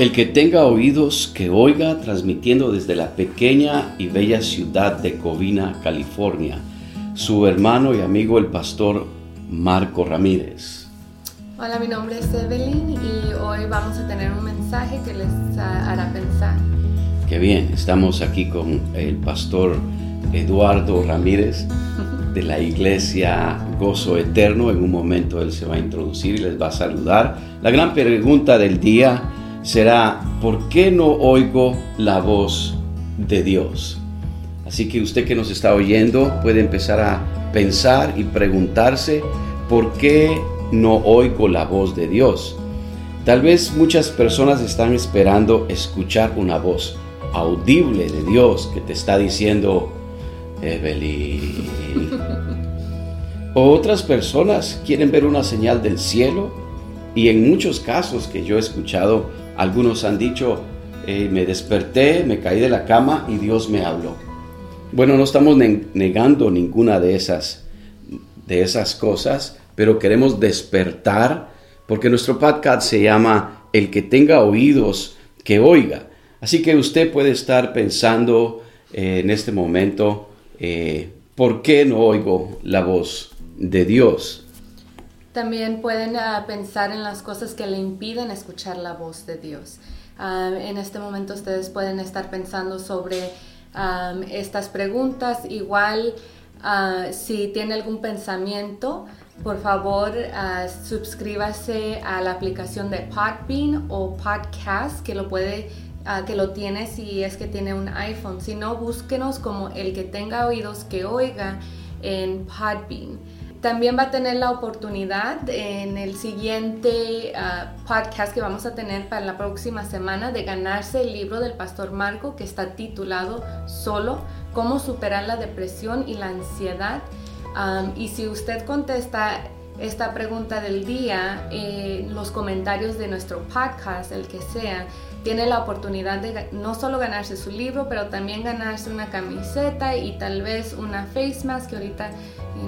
El que tenga oídos, que oiga, transmitiendo desde la pequeña y bella ciudad de Covina, California, su hermano y amigo el pastor Marco Ramírez. Hola, mi nombre es Evelyn y hoy vamos a tener un mensaje que les hará pensar. Qué bien, estamos aquí con el pastor Eduardo Ramírez de la iglesia Gozo Eterno. En un momento él se va a introducir y les va a saludar. La gran pregunta del día será, ¿por qué no oigo la voz de Dios? Así que usted que nos está oyendo puede empezar a pensar y preguntarse, ¿por qué no oigo la voz de Dios? Tal vez muchas personas están esperando escuchar una voz audible de Dios que te está diciendo, Evelyn. Otras personas quieren ver una señal del cielo y en muchos casos que yo he escuchado, algunos han dicho, eh, me desperté, me caí de la cama y Dios me habló. Bueno, no estamos negando ninguna de esas, de esas cosas, pero queremos despertar porque nuestro podcast se llama El que tenga oídos, que oiga. Así que usted puede estar pensando eh, en este momento, eh, ¿por qué no oigo la voz de Dios? También pueden ah, pensar en las cosas que le impiden escuchar la voz de Dios. Ah, en este momento ustedes pueden estar pensando sobre ah, estas preguntas. Igual, si tiene algún pensamiento, por favor, suscríbase a la aplicación de Podbean o Podcast, que lo puede que lo tiene si es que tiene un iPhone. Si no, búsquenos como el que tenga oídos que oiga en Podbean. También va a tener la oportunidad en el siguiente ah, podcast que vamos a tener para la próxima semana de ganarse el libro del pastor Marco que está titulado Solo, cómo superar la depresión y la ansiedad. y si usted contesta esta pregunta del día en los comentarios de nuestro podcast, el que sea, tiene la oportunidad de no solo ganarse su libro, pero también ganarse una camiseta y tal vez una face mask que ahorita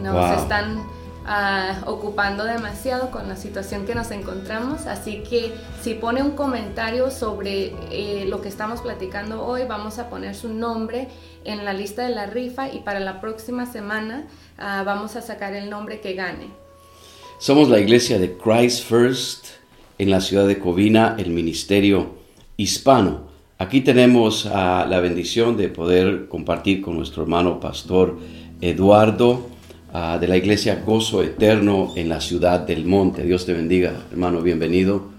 nos están ah, ocupando demasiado con la situación que nos encontramos. Así que si pone un comentario sobre eh, lo que estamos platicando hoy, vamos a poner su nombre en la lista de la rifa y para la próxima semana ah, vamos a sacar el nombre que gane. Somos la iglesia de Christ First en la ciudad de Covina, el ministerio hispano. Aquí tenemos la bendición de poder compartir con nuestro hermano pastor Eduardo de la iglesia Gozo Eterno en la ciudad del monte. Dios te bendiga, hermano, bienvenido.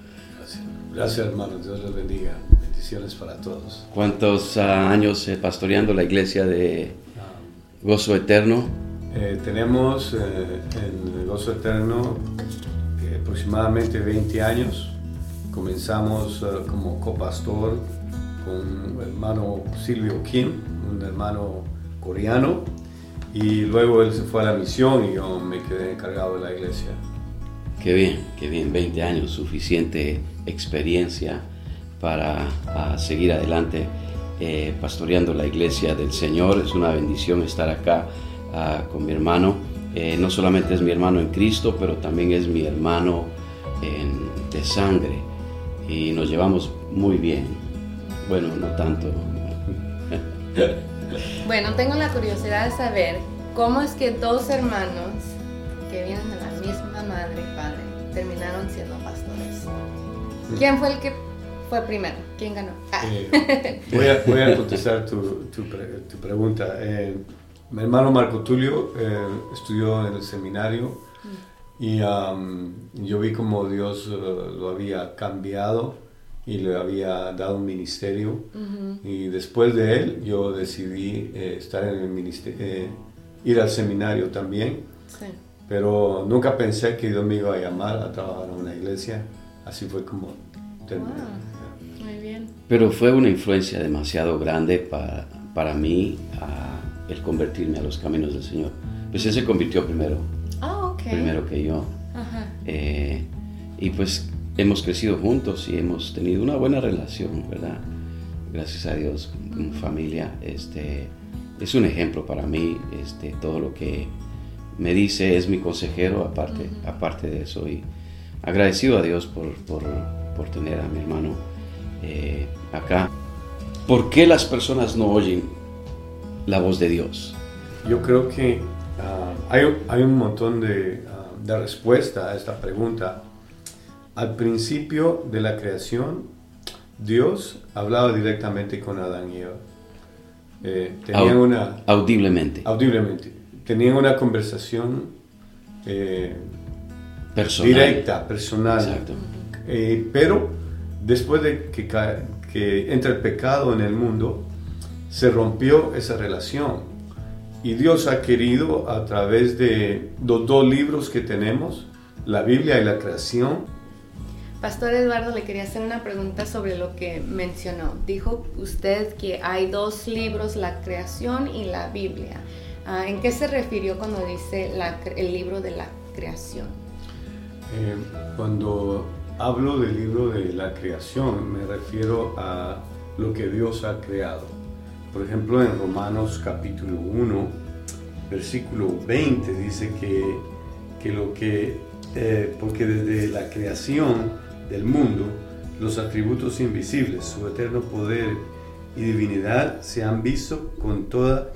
Gracias, hermano, Dios les bendiga. Bendiciones para todos. ¿Cuántos ah, años eh, pastoreando la iglesia de ah. Gozo Eterno? Eh, tenemos eh, en Gozo Eterno aproximadamente 20 años Comenzamos uh, como copastor con el hermano Silvio Kim, un hermano coreano, y luego él se fue a la misión y yo me quedé encargado de la iglesia. Qué bien, qué bien, 20 años, suficiente experiencia para seguir adelante eh, pastoreando la iglesia del Señor. Es una bendición estar acá uh, con mi hermano. Eh, no solamente es mi hermano en Cristo, pero también es mi hermano de sangre y nos llevamos muy bien. Bueno, no tanto. bueno, tengo la curiosidad de saber cómo es que dos hermanos que vienen de la misma madre y padre terminaron siendo pastores. ¿Quién fue el que fue primero? ¿Quién ganó? Ah. Eh, voy, a, voy, a, contestar tu, tu, tu pregunta. Eh, mi hermano Marco Tulio eh, estudió en el seminario y yo vi como Dios eh, lo había cambiado y le había dado un ministerio. Y después de él yo decidí eh, estar en el ministerio, eh, ir al seminario también. Pero nunca pensé que Dios me iba a llamar a trabajar en una iglesia. Así fue como terminé. Muy bien. Pero fue una influencia demasiado grande para, para mí el convertirme a los caminos del Señor. Pues él se convirtió primero primero que yo. Eh, y pues hemos crecido juntos y hemos tenido una buena relación, ¿verdad? Gracias a Dios, como familia. Este, es un ejemplo para mí, este, todo lo que me dice es mi consejero, aparte, aparte de eso. Y agradecido a Dios por, por, por tener a mi hermano eh, acá. ¿Por qué las personas no oyen la voz de Dios? Yo creo que ah, hay, hay, un montón de, uh, de respuesta a esta pregunta. Al principio de la creación, Dios hablaba directamente con Adán y Eva. Eh, tenían una... Audiblemente. Audiblemente. Tenían una conversación eh, personal. directa, personal. Exacto. Eh, pero después de que, que entra el pecado en el mundo, se rompió esa relación. Y Dios ha querido a través de los dos libros que tenemos, la Biblia y la creación, Pastor Eduardo, le quería hacer una pregunta sobre lo que mencionó. Dijo usted que hay dos libros, la creación y la Biblia. Ah, ¿En qué se refirió cuando dice el libro de la creación? Eh, cuando hablo del libro de la creación, me refiero a lo que Dios ha creado. Por ejemplo, en Romanos capítulo 1, versículo 20 dice que, que lo que, eh, porque desde la creación, del mundo, los atributos invisibles, su eterno poder y divinidad se han visto con toda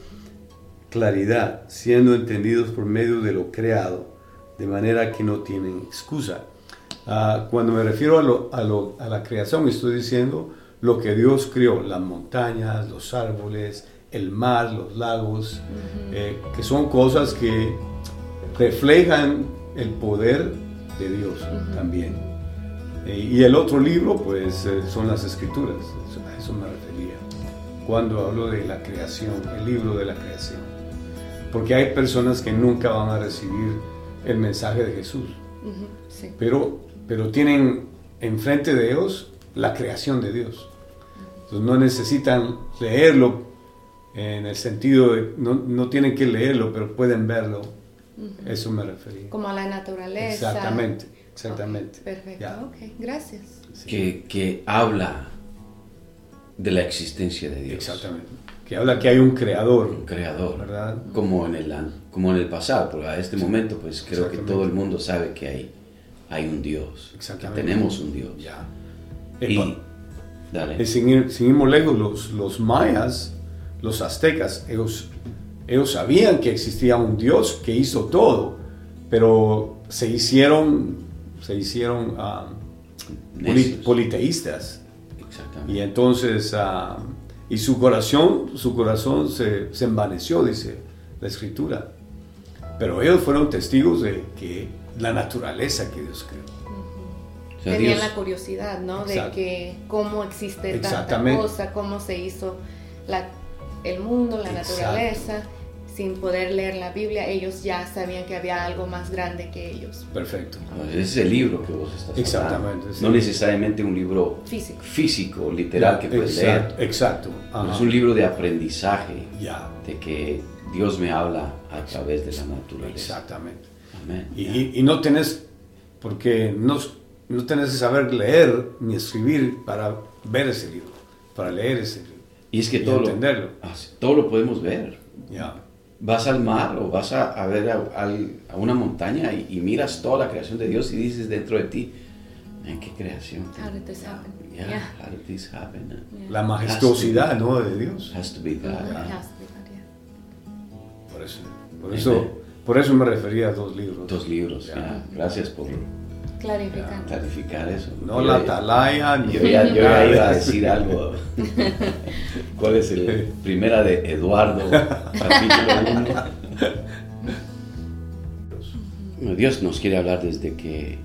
claridad, siendo entendidos por medio de lo creado, de manera que no tienen excusa. Ah, cuando me refiero a, lo, a, la creación, estoy diciendo lo que Dios creó, las montañas, los árboles, el mar, los lagos, eh, que son cosas que reflejan el poder de Dios también. Eh, y el otro libro, pues, eh, son las escrituras. A eso me refería. Cuando hablo de la creación, el libro de la creación. Porque hay personas que nunca van a recibir el mensaje de Jesús. pero, pero tienen enfrente de ellos la creación de Dios. Entonces no necesitan leerlo en el sentido de, no, no tienen que leerlo, pero pueden verlo. Eso me refería. Como a la naturaleza. Exactamente. Exactamente. perfecto, ok, gracias. Que, que, habla de la existencia de Dios. Exactamente. Que habla que hay un creador. Un creador, ¿verdad? Como en el, como en el pasado, porque a este momento pues creo que todo el mundo sabe que hay, hay un Dios. Exactamente. Que tenemos un Dios. Ya. Y, dale. Sin ir, sin ir lejos, los, los mayas, los aztecas, ellos, ellos sabían que existía un Dios que hizo todo, pero se hicieron se hicieron ah, politeístas. Y entonces, ah, y su corazón, su corazón se, se, envaneció, dice la escritura. Pero ellos fueron testigos de que la naturaleza que Dios creó. Tenían la curiosidad, ¿no? De que cómo existe tanta cosa, cómo se hizo la, el mundo, la naturaleza sin poder leer la Biblia, ellos ya sabían que había algo más grande que ellos. Perfecto. ese es el libro que vos estás Exactamente. No necesariamente un libro físico, físico literal que puedes leer. Exacto. Es un libro de aprendizaje, de que Dios me habla a través de la naturaleza. Exactamente. Amén. Y, y, no tenés, porque no, no tenés que saber leer ni escribir para ver ese libro, para leer ese libro. Y es que todo, entenderlo. Lo, todo lo podemos ver. Ya vas al mar o vas a, ver a, una montaña y, miras toda la creación de Dios y dices dentro de ti, ¿qué creación? How did this happen? Yeah, how did this happen? La majestuosidad, ¿no? De Dios. Has to be God. Por eso, por eso, por eso me refería a dos libros. Dos libros, Gracias por clarificar. clarificar eso. No la atalaya. Yo ya, yo ya iba a decir algo. ¿Cuál es el primera de Eduardo, capítulo 1? Dios nos quiere hablar desde que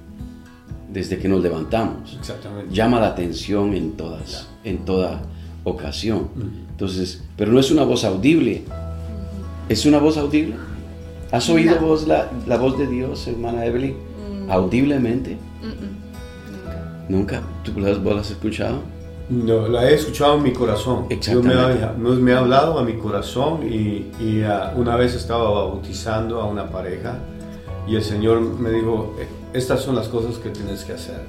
desde que nos levantamos. Exactamente. Llama la atención en todas, en toda ocasión. Entonces, pero no es una voz audible. ¿Es una voz audible? ¿Has oído vos la, la, voz de Dios, hermana Evelyn? Audiblemente? Nunca. ¿Tú vos la has escuchado? No, la he escuchado en mi corazón. Exactamente. Me me ha, hablado a mi corazón y, y uh, una vez estaba bautizando a una pareja y el Señor me dijo, eh, estas son las cosas que tienes que hacer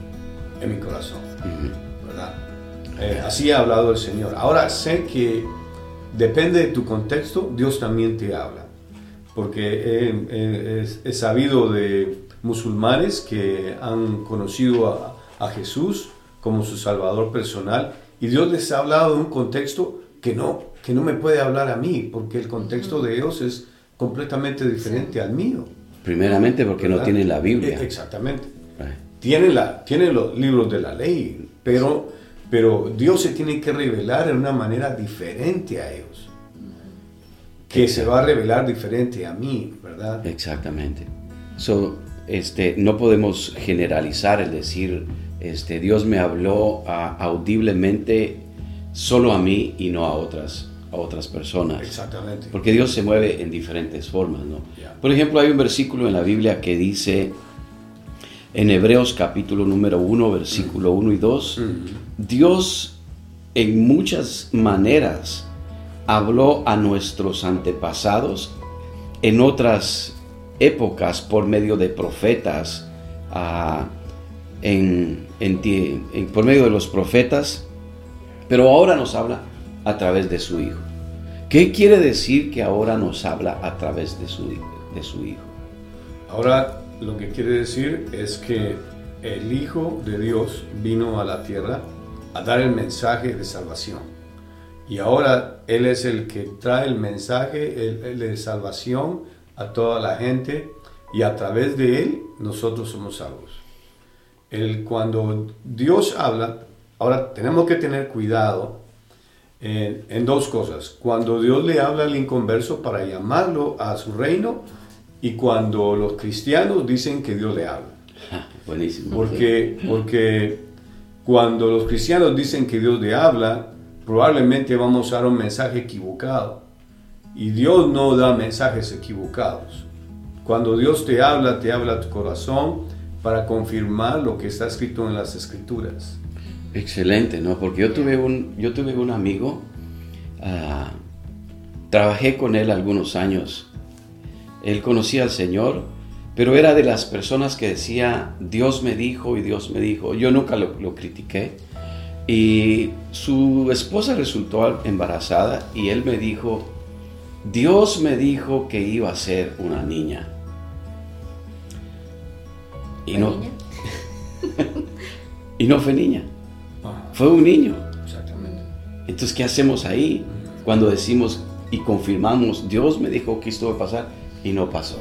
en mi corazón. ¿verdad? Eh, así ha hablado el Señor. Ahora sé que depende de tu contexto, Dios también te habla. Porque he, he sabido de musulmanes que han conocido a, Jesús como su Salvador personal Y Dios les ha hablado en un contexto que no, que no me puede hablar a mí, porque el contexto de ellos es completamente diferente al mío. Primeramente porque no tienen la Biblia. E- Exactamente. Right. Tienen, la, tienen los libros de la ley, pero, pero Dios se tiene que revelar en una manera diferente a ellos. Que se va a revelar diferente a mí, ¿verdad? Exactamente. So, este, no podemos generalizar el decir, este, Dios me habló audiblemente solo a mí y no a otras, a otras personas. Exactamente. Porque Dios se mueve en diferentes formas, ¿no? Por ejemplo, hay un versículo en la Biblia que dice, en Hebreos capítulo número 1, versículo 1 y 2, Dios en muchas maneras habló a nuestros antepasados en otras épocas por medio de profetas, ah, por medio de los profetas, pero ahora nos habla a través de su Hijo. ¿Qué quiere decir que ahora nos habla a través de su, de su Hijo? Ahora lo que quiere decir es que el Hijo de Dios vino a la tierra a dar el mensaje de salvación. Y ahora Él es el que trae el mensaje de salvación a toda la gente y a través de Él nosotros somos salvos. El, cuando Dios habla, ahora tenemos que tener cuidado en, en dos cosas. Cuando Dios le habla al inconverso para llamarlo a su reino y cuando los cristianos dicen que Dios le habla. Buenísimo. Porque, porque cuando los cristianos dicen que Dios le habla, probablemente vamos a dar un mensaje equivocado. Y Dios no da mensajes equivocados. Cuando Dios te habla, te habla a tu corazón para confirmar lo que está escrito en las escrituras. Excelente, ¿no? Porque yo tuve un, yo tuve un amigo, ah, trabajé con él algunos años. Él conocía al Señor, pero era de las personas que decía, Dios me dijo y Dios me dijo. Yo nunca lo, lo critiqué. Y su esposa resultó embarazada y él me dijo, Dios me dijo que iba a ser una niña. Y no, Niña. y no fue niña, Ajá, fue un niño. exactamente. Entonces, ¿qué hacemos ahí cuando decimos y confirmamos, Dios me dijo que esto va a pasar y no pasó?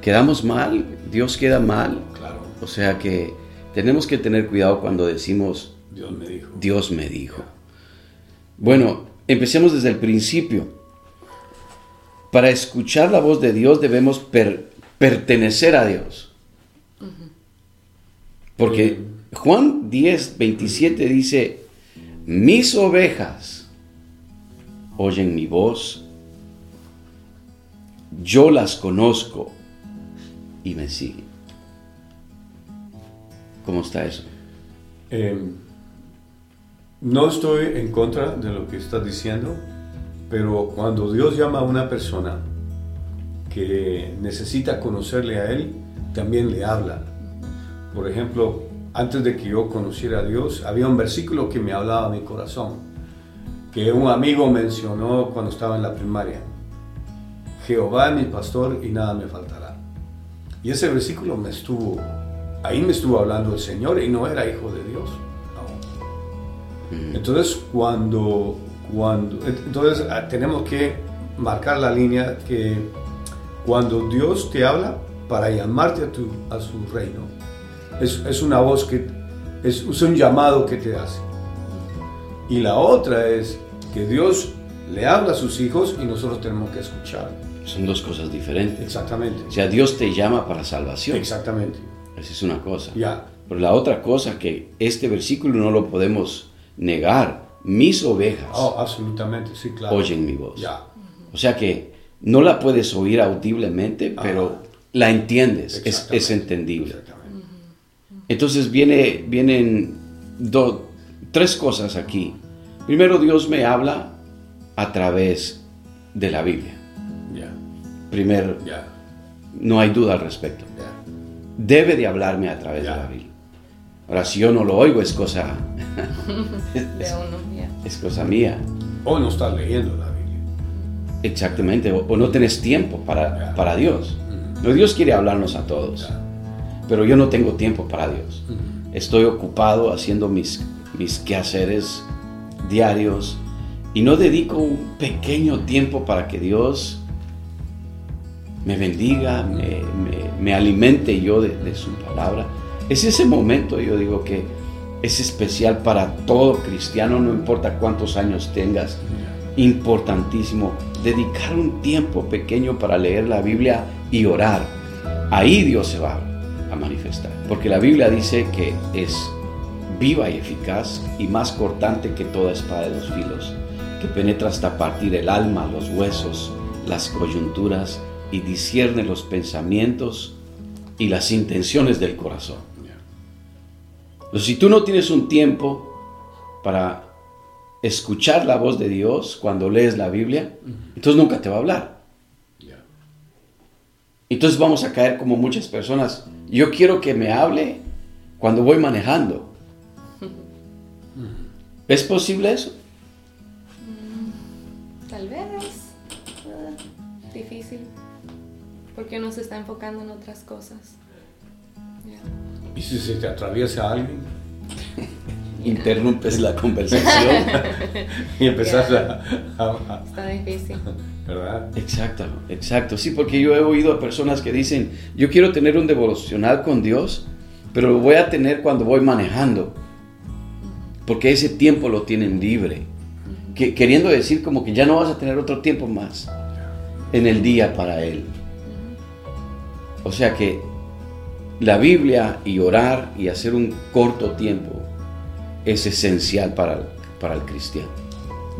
¿Quedamos mal? ¿Dios queda mal? Claro, O sea que tenemos que tener cuidado cuando decimos, Dios me dijo. Dios me dijo. Bueno, empecemos desde el principio. Para escuchar la voz de Dios debemos per- pertenecer a Dios. Porque Juan 10, 27 dice, mis ovejas oyen mi voz, yo las conozco y me siguen. ¿Cómo está eso? Eh, no estoy en contra de lo que estás diciendo, pero cuando Dios llama a una persona que necesita conocerle a Él, también le habla. Por ejemplo, antes de que yo conociera a Dios, había un versículo que me hablaba a mi corazón, que un amigo mencionó cuando estaba en la primaria. Jehová mi pastor y nada me faltará. Y ese versículo me estuvo, ahí me estuvo hablando el Señor y no era hijo de Dios. Aún. Entonces, cuando, cuando, entonces ah, tenemos que marcar la línea que cuando Dios te habla para llamarte a, tu, a su reino, es, es una voz que es, es un llamado que te hace. Y la otra es que Dios le habla a sus hijos y nosotros tenemos que escuchar. Son dos cosas diferentes. Exactamente. O sea, Dios te llama para salvación. Exactamente. Esa es una cosa. Ya. Pero la otra cosa que este versículo no lo podemos negar. Mis ovejas Oh, absolutamente, sí, claro. oyen mi voz. Ya. O sea que no la puedes oír audiblemente, pero la entiendes, es, es entendible. Exactamente. Entonces viene, vienen do- tres cosas aquí. Primero, Dios me habla a través de la Biblia. Ya. Primer, Ya. no hay duda al respecto. Debe de hablarme a través de la Biblia. Ahora, si yo no lo oigo, es cosa, de uno, ya. es cosa mía. O no estás leyendo la Biblia. Exactamente. O, o no tenés tiempo para, para Dios. No, Dios quiere hablarnos a todos. Pero yo no tengo tiempo para Dios. Estoy ocupado haciendo mis mis quehaceres diarios y no dedico un pequeño tiempo para que Dios me bendiga, me, alimente yo de, de, su palabra. Es ese momento, yo digo que es especial para todo cristiano, no importa cuántos años tengas, importantísimo, dedicar un tiempo pequeño para leer la Biblia y orar. Ahí Dios se va a manifestar, porque la Biblia dice que es viva y eficaz y más cortante que toda espada de dos filos, que penetra hasta partir el alma, los huesos, las coyunturas y discierne los pensamientos y las intenciones del corazón. Si tú no tienes un tiempo para escuchar la voz de Dios cuando lees la Biblia, entonces nunca te va a hablar. Entonces vamos a caer como muchas personas. Yo quiero que me hable cuando voy manejando. ¿Es posible eso? Mm, tal vez. Uh, difícil. Porque uno se está enfocando en otras cosas. ¿Y si se te atraviesa alguien? Interrumpes la conversación y empezás a, Está difícil. ¿Verdad? Exacto, exacto. Sí, porque yo he oído a personas que dicen, yo quiero tener un devocional con Dios, pero lo voy a tener cuando voy manejando porque ese tiempo lo tienen libre. Que, queriendo decir como que ya no vas a tener otro tiempo más en el día para Él. O sea que la Biblia y orar y hacer un corto tiempo es esencial para, para el cristiano.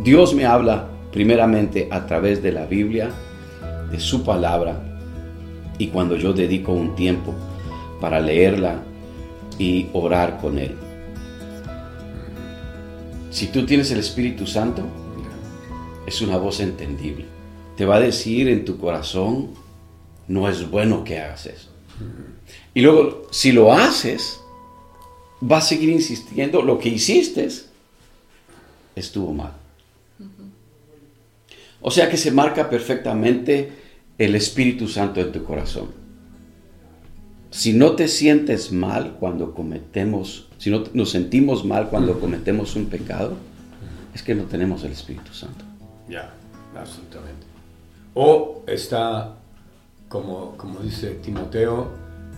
Dios me habla primeramente a través de la Biblia, de su palabra, y cuando yo dedico un tiempo para leerla y orar con Él. Si tú tienes el Espíritu Santo, es una voz entendible. Te va a decir en tu corazón, no es bueno que hagas eso. Y luego, si lo haces, va a seguir insistiendo, lo que hiciste estuvo mal. O sea que se marca perfectamente el Espíritu Santo en tu corazón. Si no te sientes mal cuando cometemos si no nos sentimos mal cuando cometemos un pecado, es que no tenemos el Espíritu Santo. Ya, absolutamente. O está, como, como dice Timoteo,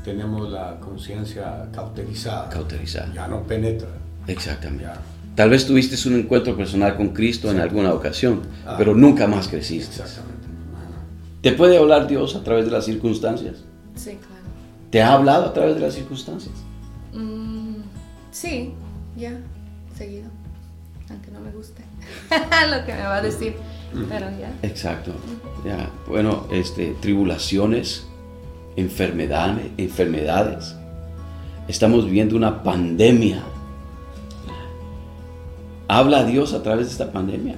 tenemos la conciencia cauterizada. Cauterizada. Ya no penetra. Exactamente. Tal vez tuviste un encuentro personal con Cristo en alguna ocasión, ah. pero nunca más creciste. Exactamente. ¿Te puede hablar Dios a través de las circunstancias? Sí, claro. ¿Te ha hablado a través de las circunstancias? Mm, Sí, ya, seguido. Aunque no me guste lo que me va a decir, pero ya. Exacto. Ya, bueno, este, tribulaciones, enfermedades, enfermedades. Estamos viviendo una pandemia. ¿Habla Dios a través de esta pandemia?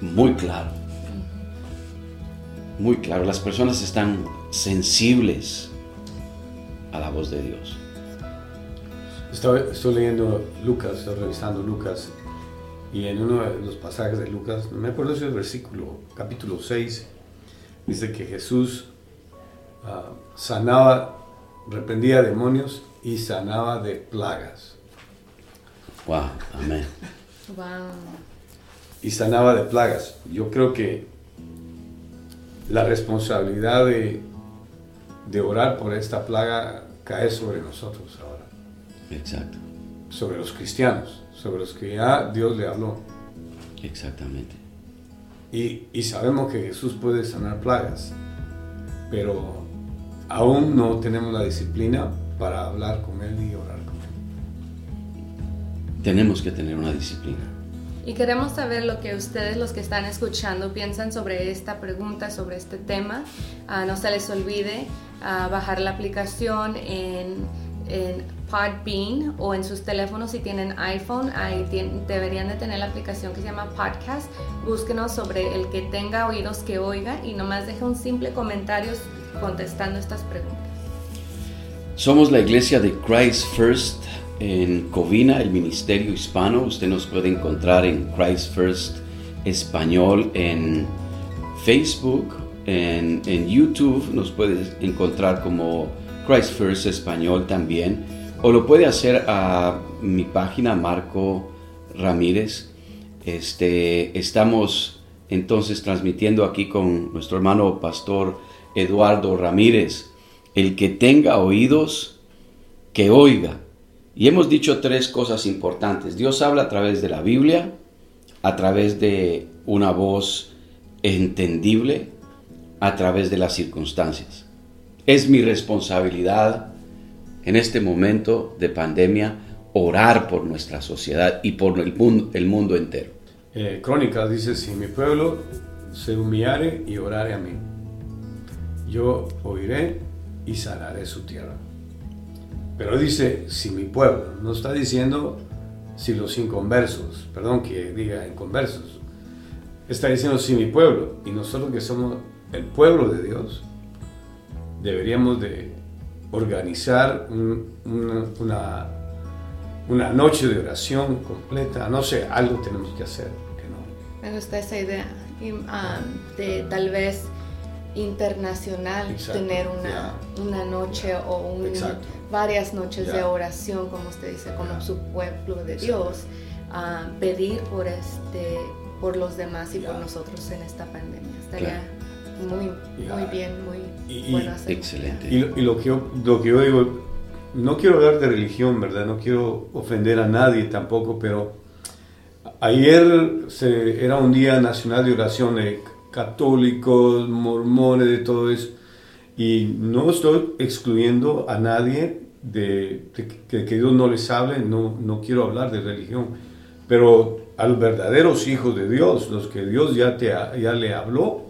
Muy claro. Muy claro. Las personas están sensibles a la voz de Dios. Estoy, leyendo Lucas, estoy revisando Lucas, y en uno de los pasajes de Lucas, no me acuerdo si es el versículo, capítulo 6, dice que Jesús ah, sanaba, reprendía demonios y sanaba de plagas. Wow, amén. Wow. Y sanaba de plagas. Yo creo que la responsabilidad de, de orar por esta plaga cae sobre nosotros ahora. Exacto. Sobre los cristianos, sobre los que ya Dios le habló. Exactamente. Y, sabemos que Jesús puede sanar plagas, pero aún no tenemos la disciplina para hablar con Él y orar con Él. Tenemos que tener una disciplina. Y queremos saber lo que ustedes, los que están escuchando, piensan sobre esta pregunta, sobre este tema. Ah, no se les olvide ah, bajar la aplicación en en Podbean o en sus teléfonos si tienen iPhone, deberían de tener la aplicación que se llama Podcast. Búsquenos sobre el que tenga oídos que oiga y nomás deje un simple comentario contestando estas preguntas. Somos la iglesia de Christ First en Covina, el ministerio hispano. Usted nos puede encontrar en Christ First Español en Facebook, en, en YouTube, nos puede encontrar como Christ First Español también, o lo puede hacer a mi página Marco Ramírez. Este, estamos entonces transmitiendo aquí con nuestro hermano pastor Eduardo Ramírez. El que tenga oídos, que oiga. Y hemos dicho tres cosas importantes. Dios habla a través de la Biblia, a través de una voz entendible, a través de las circunstancias. Es mi responsabilidad en este momento de pandemia orar por nuestra sociedad y por el mundo, el mundo entero. Eh, dice, si mi pueblo se humillare y orare a mí, yo oiré y sanaré su tierra. Pero dice, si mi pueblo, no está diciendo si los inconversos, perdón que diga inconversos, está diciendo si mi pueblo, y nosotros que somos el pueblo de Dios, deberíamos de organizar una, una, noche de oración completa, no sé, algo tenemos que hacer, no. Me gusta esa idea ah, de tal vez internacional tener una, una, noche o un, varias noches de oración, como usted dice, como su pueblo de Dios, a pedir por este por los demás y por nosotros en esta pandemia. Estaría muy, muy bien, muy bueno Excelente. Y, lo, que yo, lo que yo digo, no quiero hablar de religión, ¿verdad? No quiero ofender a nadie tampoco, pero ayer se, era un día nacional de oración de católicos, mormones, de todo eso. Y no estoy excluyendo a nadie de, que, Dios no les hable, no, no quiero hablar de religión, pero a los verdaderos hijos de Dios, los que Dios ya, te, ya le habló,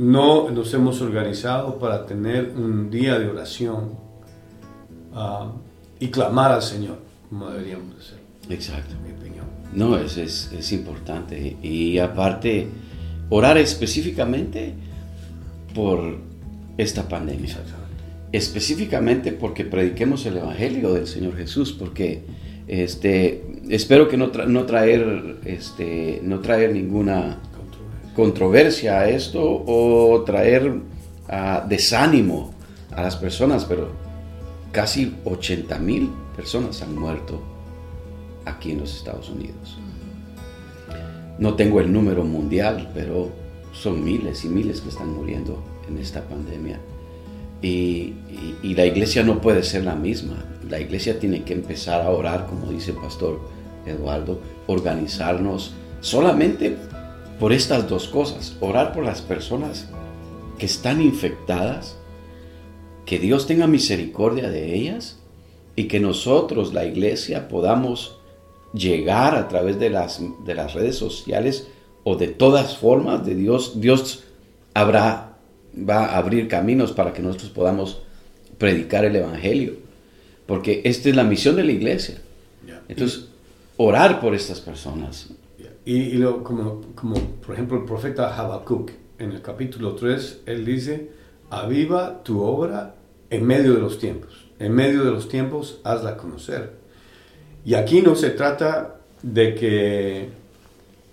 no nos hemos organizado para tener un día de oración ah, y clamar al Señor, como deberíamos hacer. Exacto. mi opinión. No, es, es, es importante. Y aparte, orar específicamente por esta pandemia. Específicamente porque prediquemos el Evangelio del Señor Jesús, porque este, espero que no, no, traer, este, no traer ninguna controversia a esto o traer uh, desánimo a las personas, pero casi 80 mil personas han muerto aquí en los Estados Unidos. No tengo el número mundial, pero son miles y miles que están muriendo en esta pandemia. Y, la iglesia no puede ser la misma. La iglesia tiene que empezar a orar, como dice el pastor Eduardo, organizarnos solamente por estas dos cosas. Orar por las personas que están infectadas, que Dios tenga misericordia de ellas y que nosotros, la iglesia, podamos llegar a través de las, de las redes sociales o de todas formas de Dios, Dios habrá, va a abrir caminos para que nosotros podamos predicar el Evangelio. Porque esta es la misión de la iglesia. Entonces, orar por estas personas. Y, lo, como, como por ejemplo el profeta Habacuc, en el capítulo 3, él dice, aviva tu obra en medio de los tiempos. En medio de los tiempos, hazla conocer. Y aquí no se trata de que,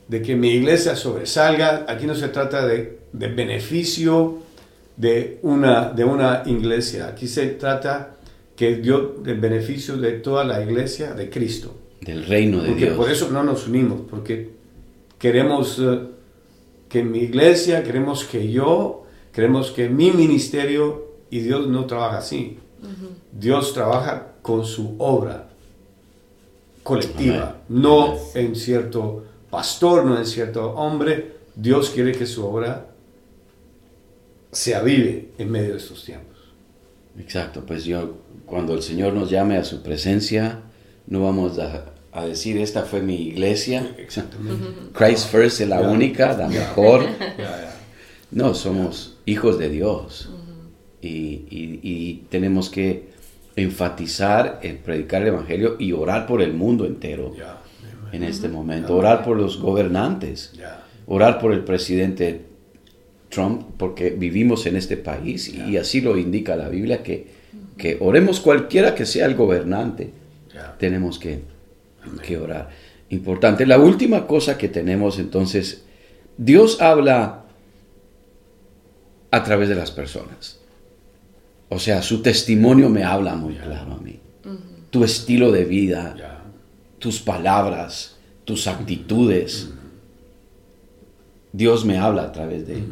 de que mi iglesia sobresalga, aquí no se trata de, de beneficio de una, de una iglesia, aquí se trata que Dios, del beneficio de toda la iglesia de Cristo. Del reino de porque Por eso no nos unimos, porque queremos eh, que mi iglesia, queremos que yo, queremos que mi ministerio, y Dios no trabaja así. Dios trabaja con su obra colectiva, no en cierto pastor, no en cierto hombre. Dios quiere que su obra se avive en medio de estos tiempos. Exacto, pues yo, cuando el Señor nos llame a su presencia, no vamos a, decir, esta fue mi iglesia. Exactamente. Christ First es la única, la mejor. No, somos hijos de Dios. y tenemos que enfatizar el predicar el Evangelio y orar por el mundo entero en este momento. Orar por los gobernantes. Orar por el presidente Trump, porque vivimos en este país y así lo indica la Biblia, que, que oremos cualquiera que sea el gobernante. Tenemos que, que orar. Importante. La última cosa que tenemos entonces, Dios habla a través de las personas. O sea, su testimonio me habla muy claro a mí. Tu estilo de vida tus palabras, tus actitudes. Dios me habla a través de,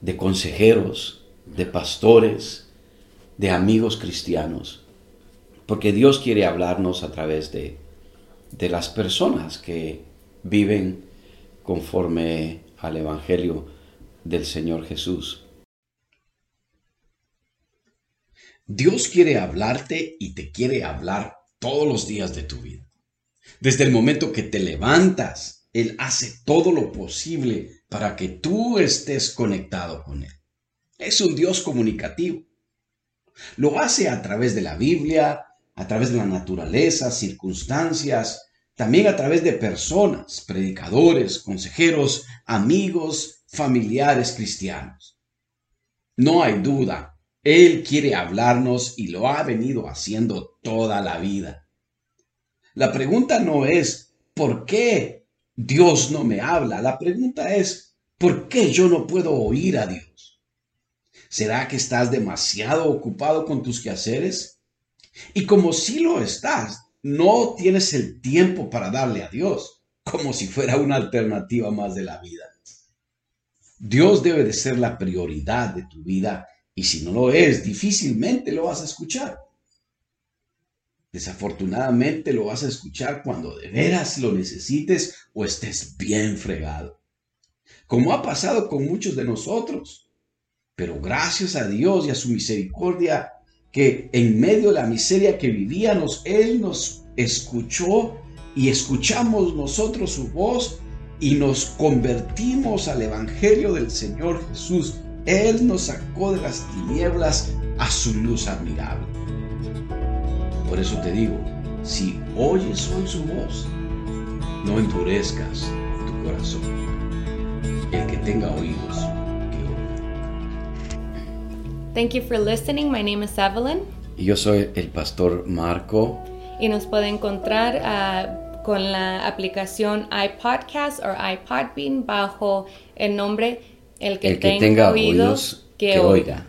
de consejeros, de pastores, de amigos cristianos, porque Dios quiere hablarnos a través de, de las personas que viven conforme al Evangelio del Señor Jesús. Dios quiere hablarte y te quiere hablar todos los días de tu vida. Desde el momento que te levantas, Él hace todo lo posible para que tú estés conectado con Él. Es un Dios comunicativo. Lo hace a través de la Biblia, a través de la naturaleza, circunstancias, también a través de personas, predicadores, consejeros, amigos, familiares cristianos. No hay duda, Él quiere hablarnos y lo ha venido haciendo toda la vida. La pregunta no es, ¿por qué Dios no me habla? La pregunta es, ¿por qué yo no puedo oír a Dios? ¿Será que estás demasiado ocupado con tus quehaceres? Y como si lo estás, no tienes el tiempo para darle a Dios, como si fuera una alternativa más de la vida. Dios debe de ser la prioridad de tu vida y si no lo es, difícilmente lo vas a escuchar. Desafortunadamente lo vas a escuchar cuando de veras lo necesites o estés bien fregado. Como ha pasado con muchos de nosotros. Pero gracias a Dios y a su misericordia, que en medio de la miseria que vivíamos, Él nos escuchó y escuchamos nosotros su voz y nos convertimos al Evangelio del Señor Jesús. Él nos sacó de las tinieblas a su luz admirable. Por eso te digo, si oyes hoy su voz, no endurezcas tu corazón. El que tenga oídos, Thank you for listening. My name is Evelyn. Y yo soy el pastor Marco. Y nos puede encontrar uh, con la aplicación iPodcast o iPodbean bajo el nombre El que, el que tenga, tenga oídos, oídos que, que oiga.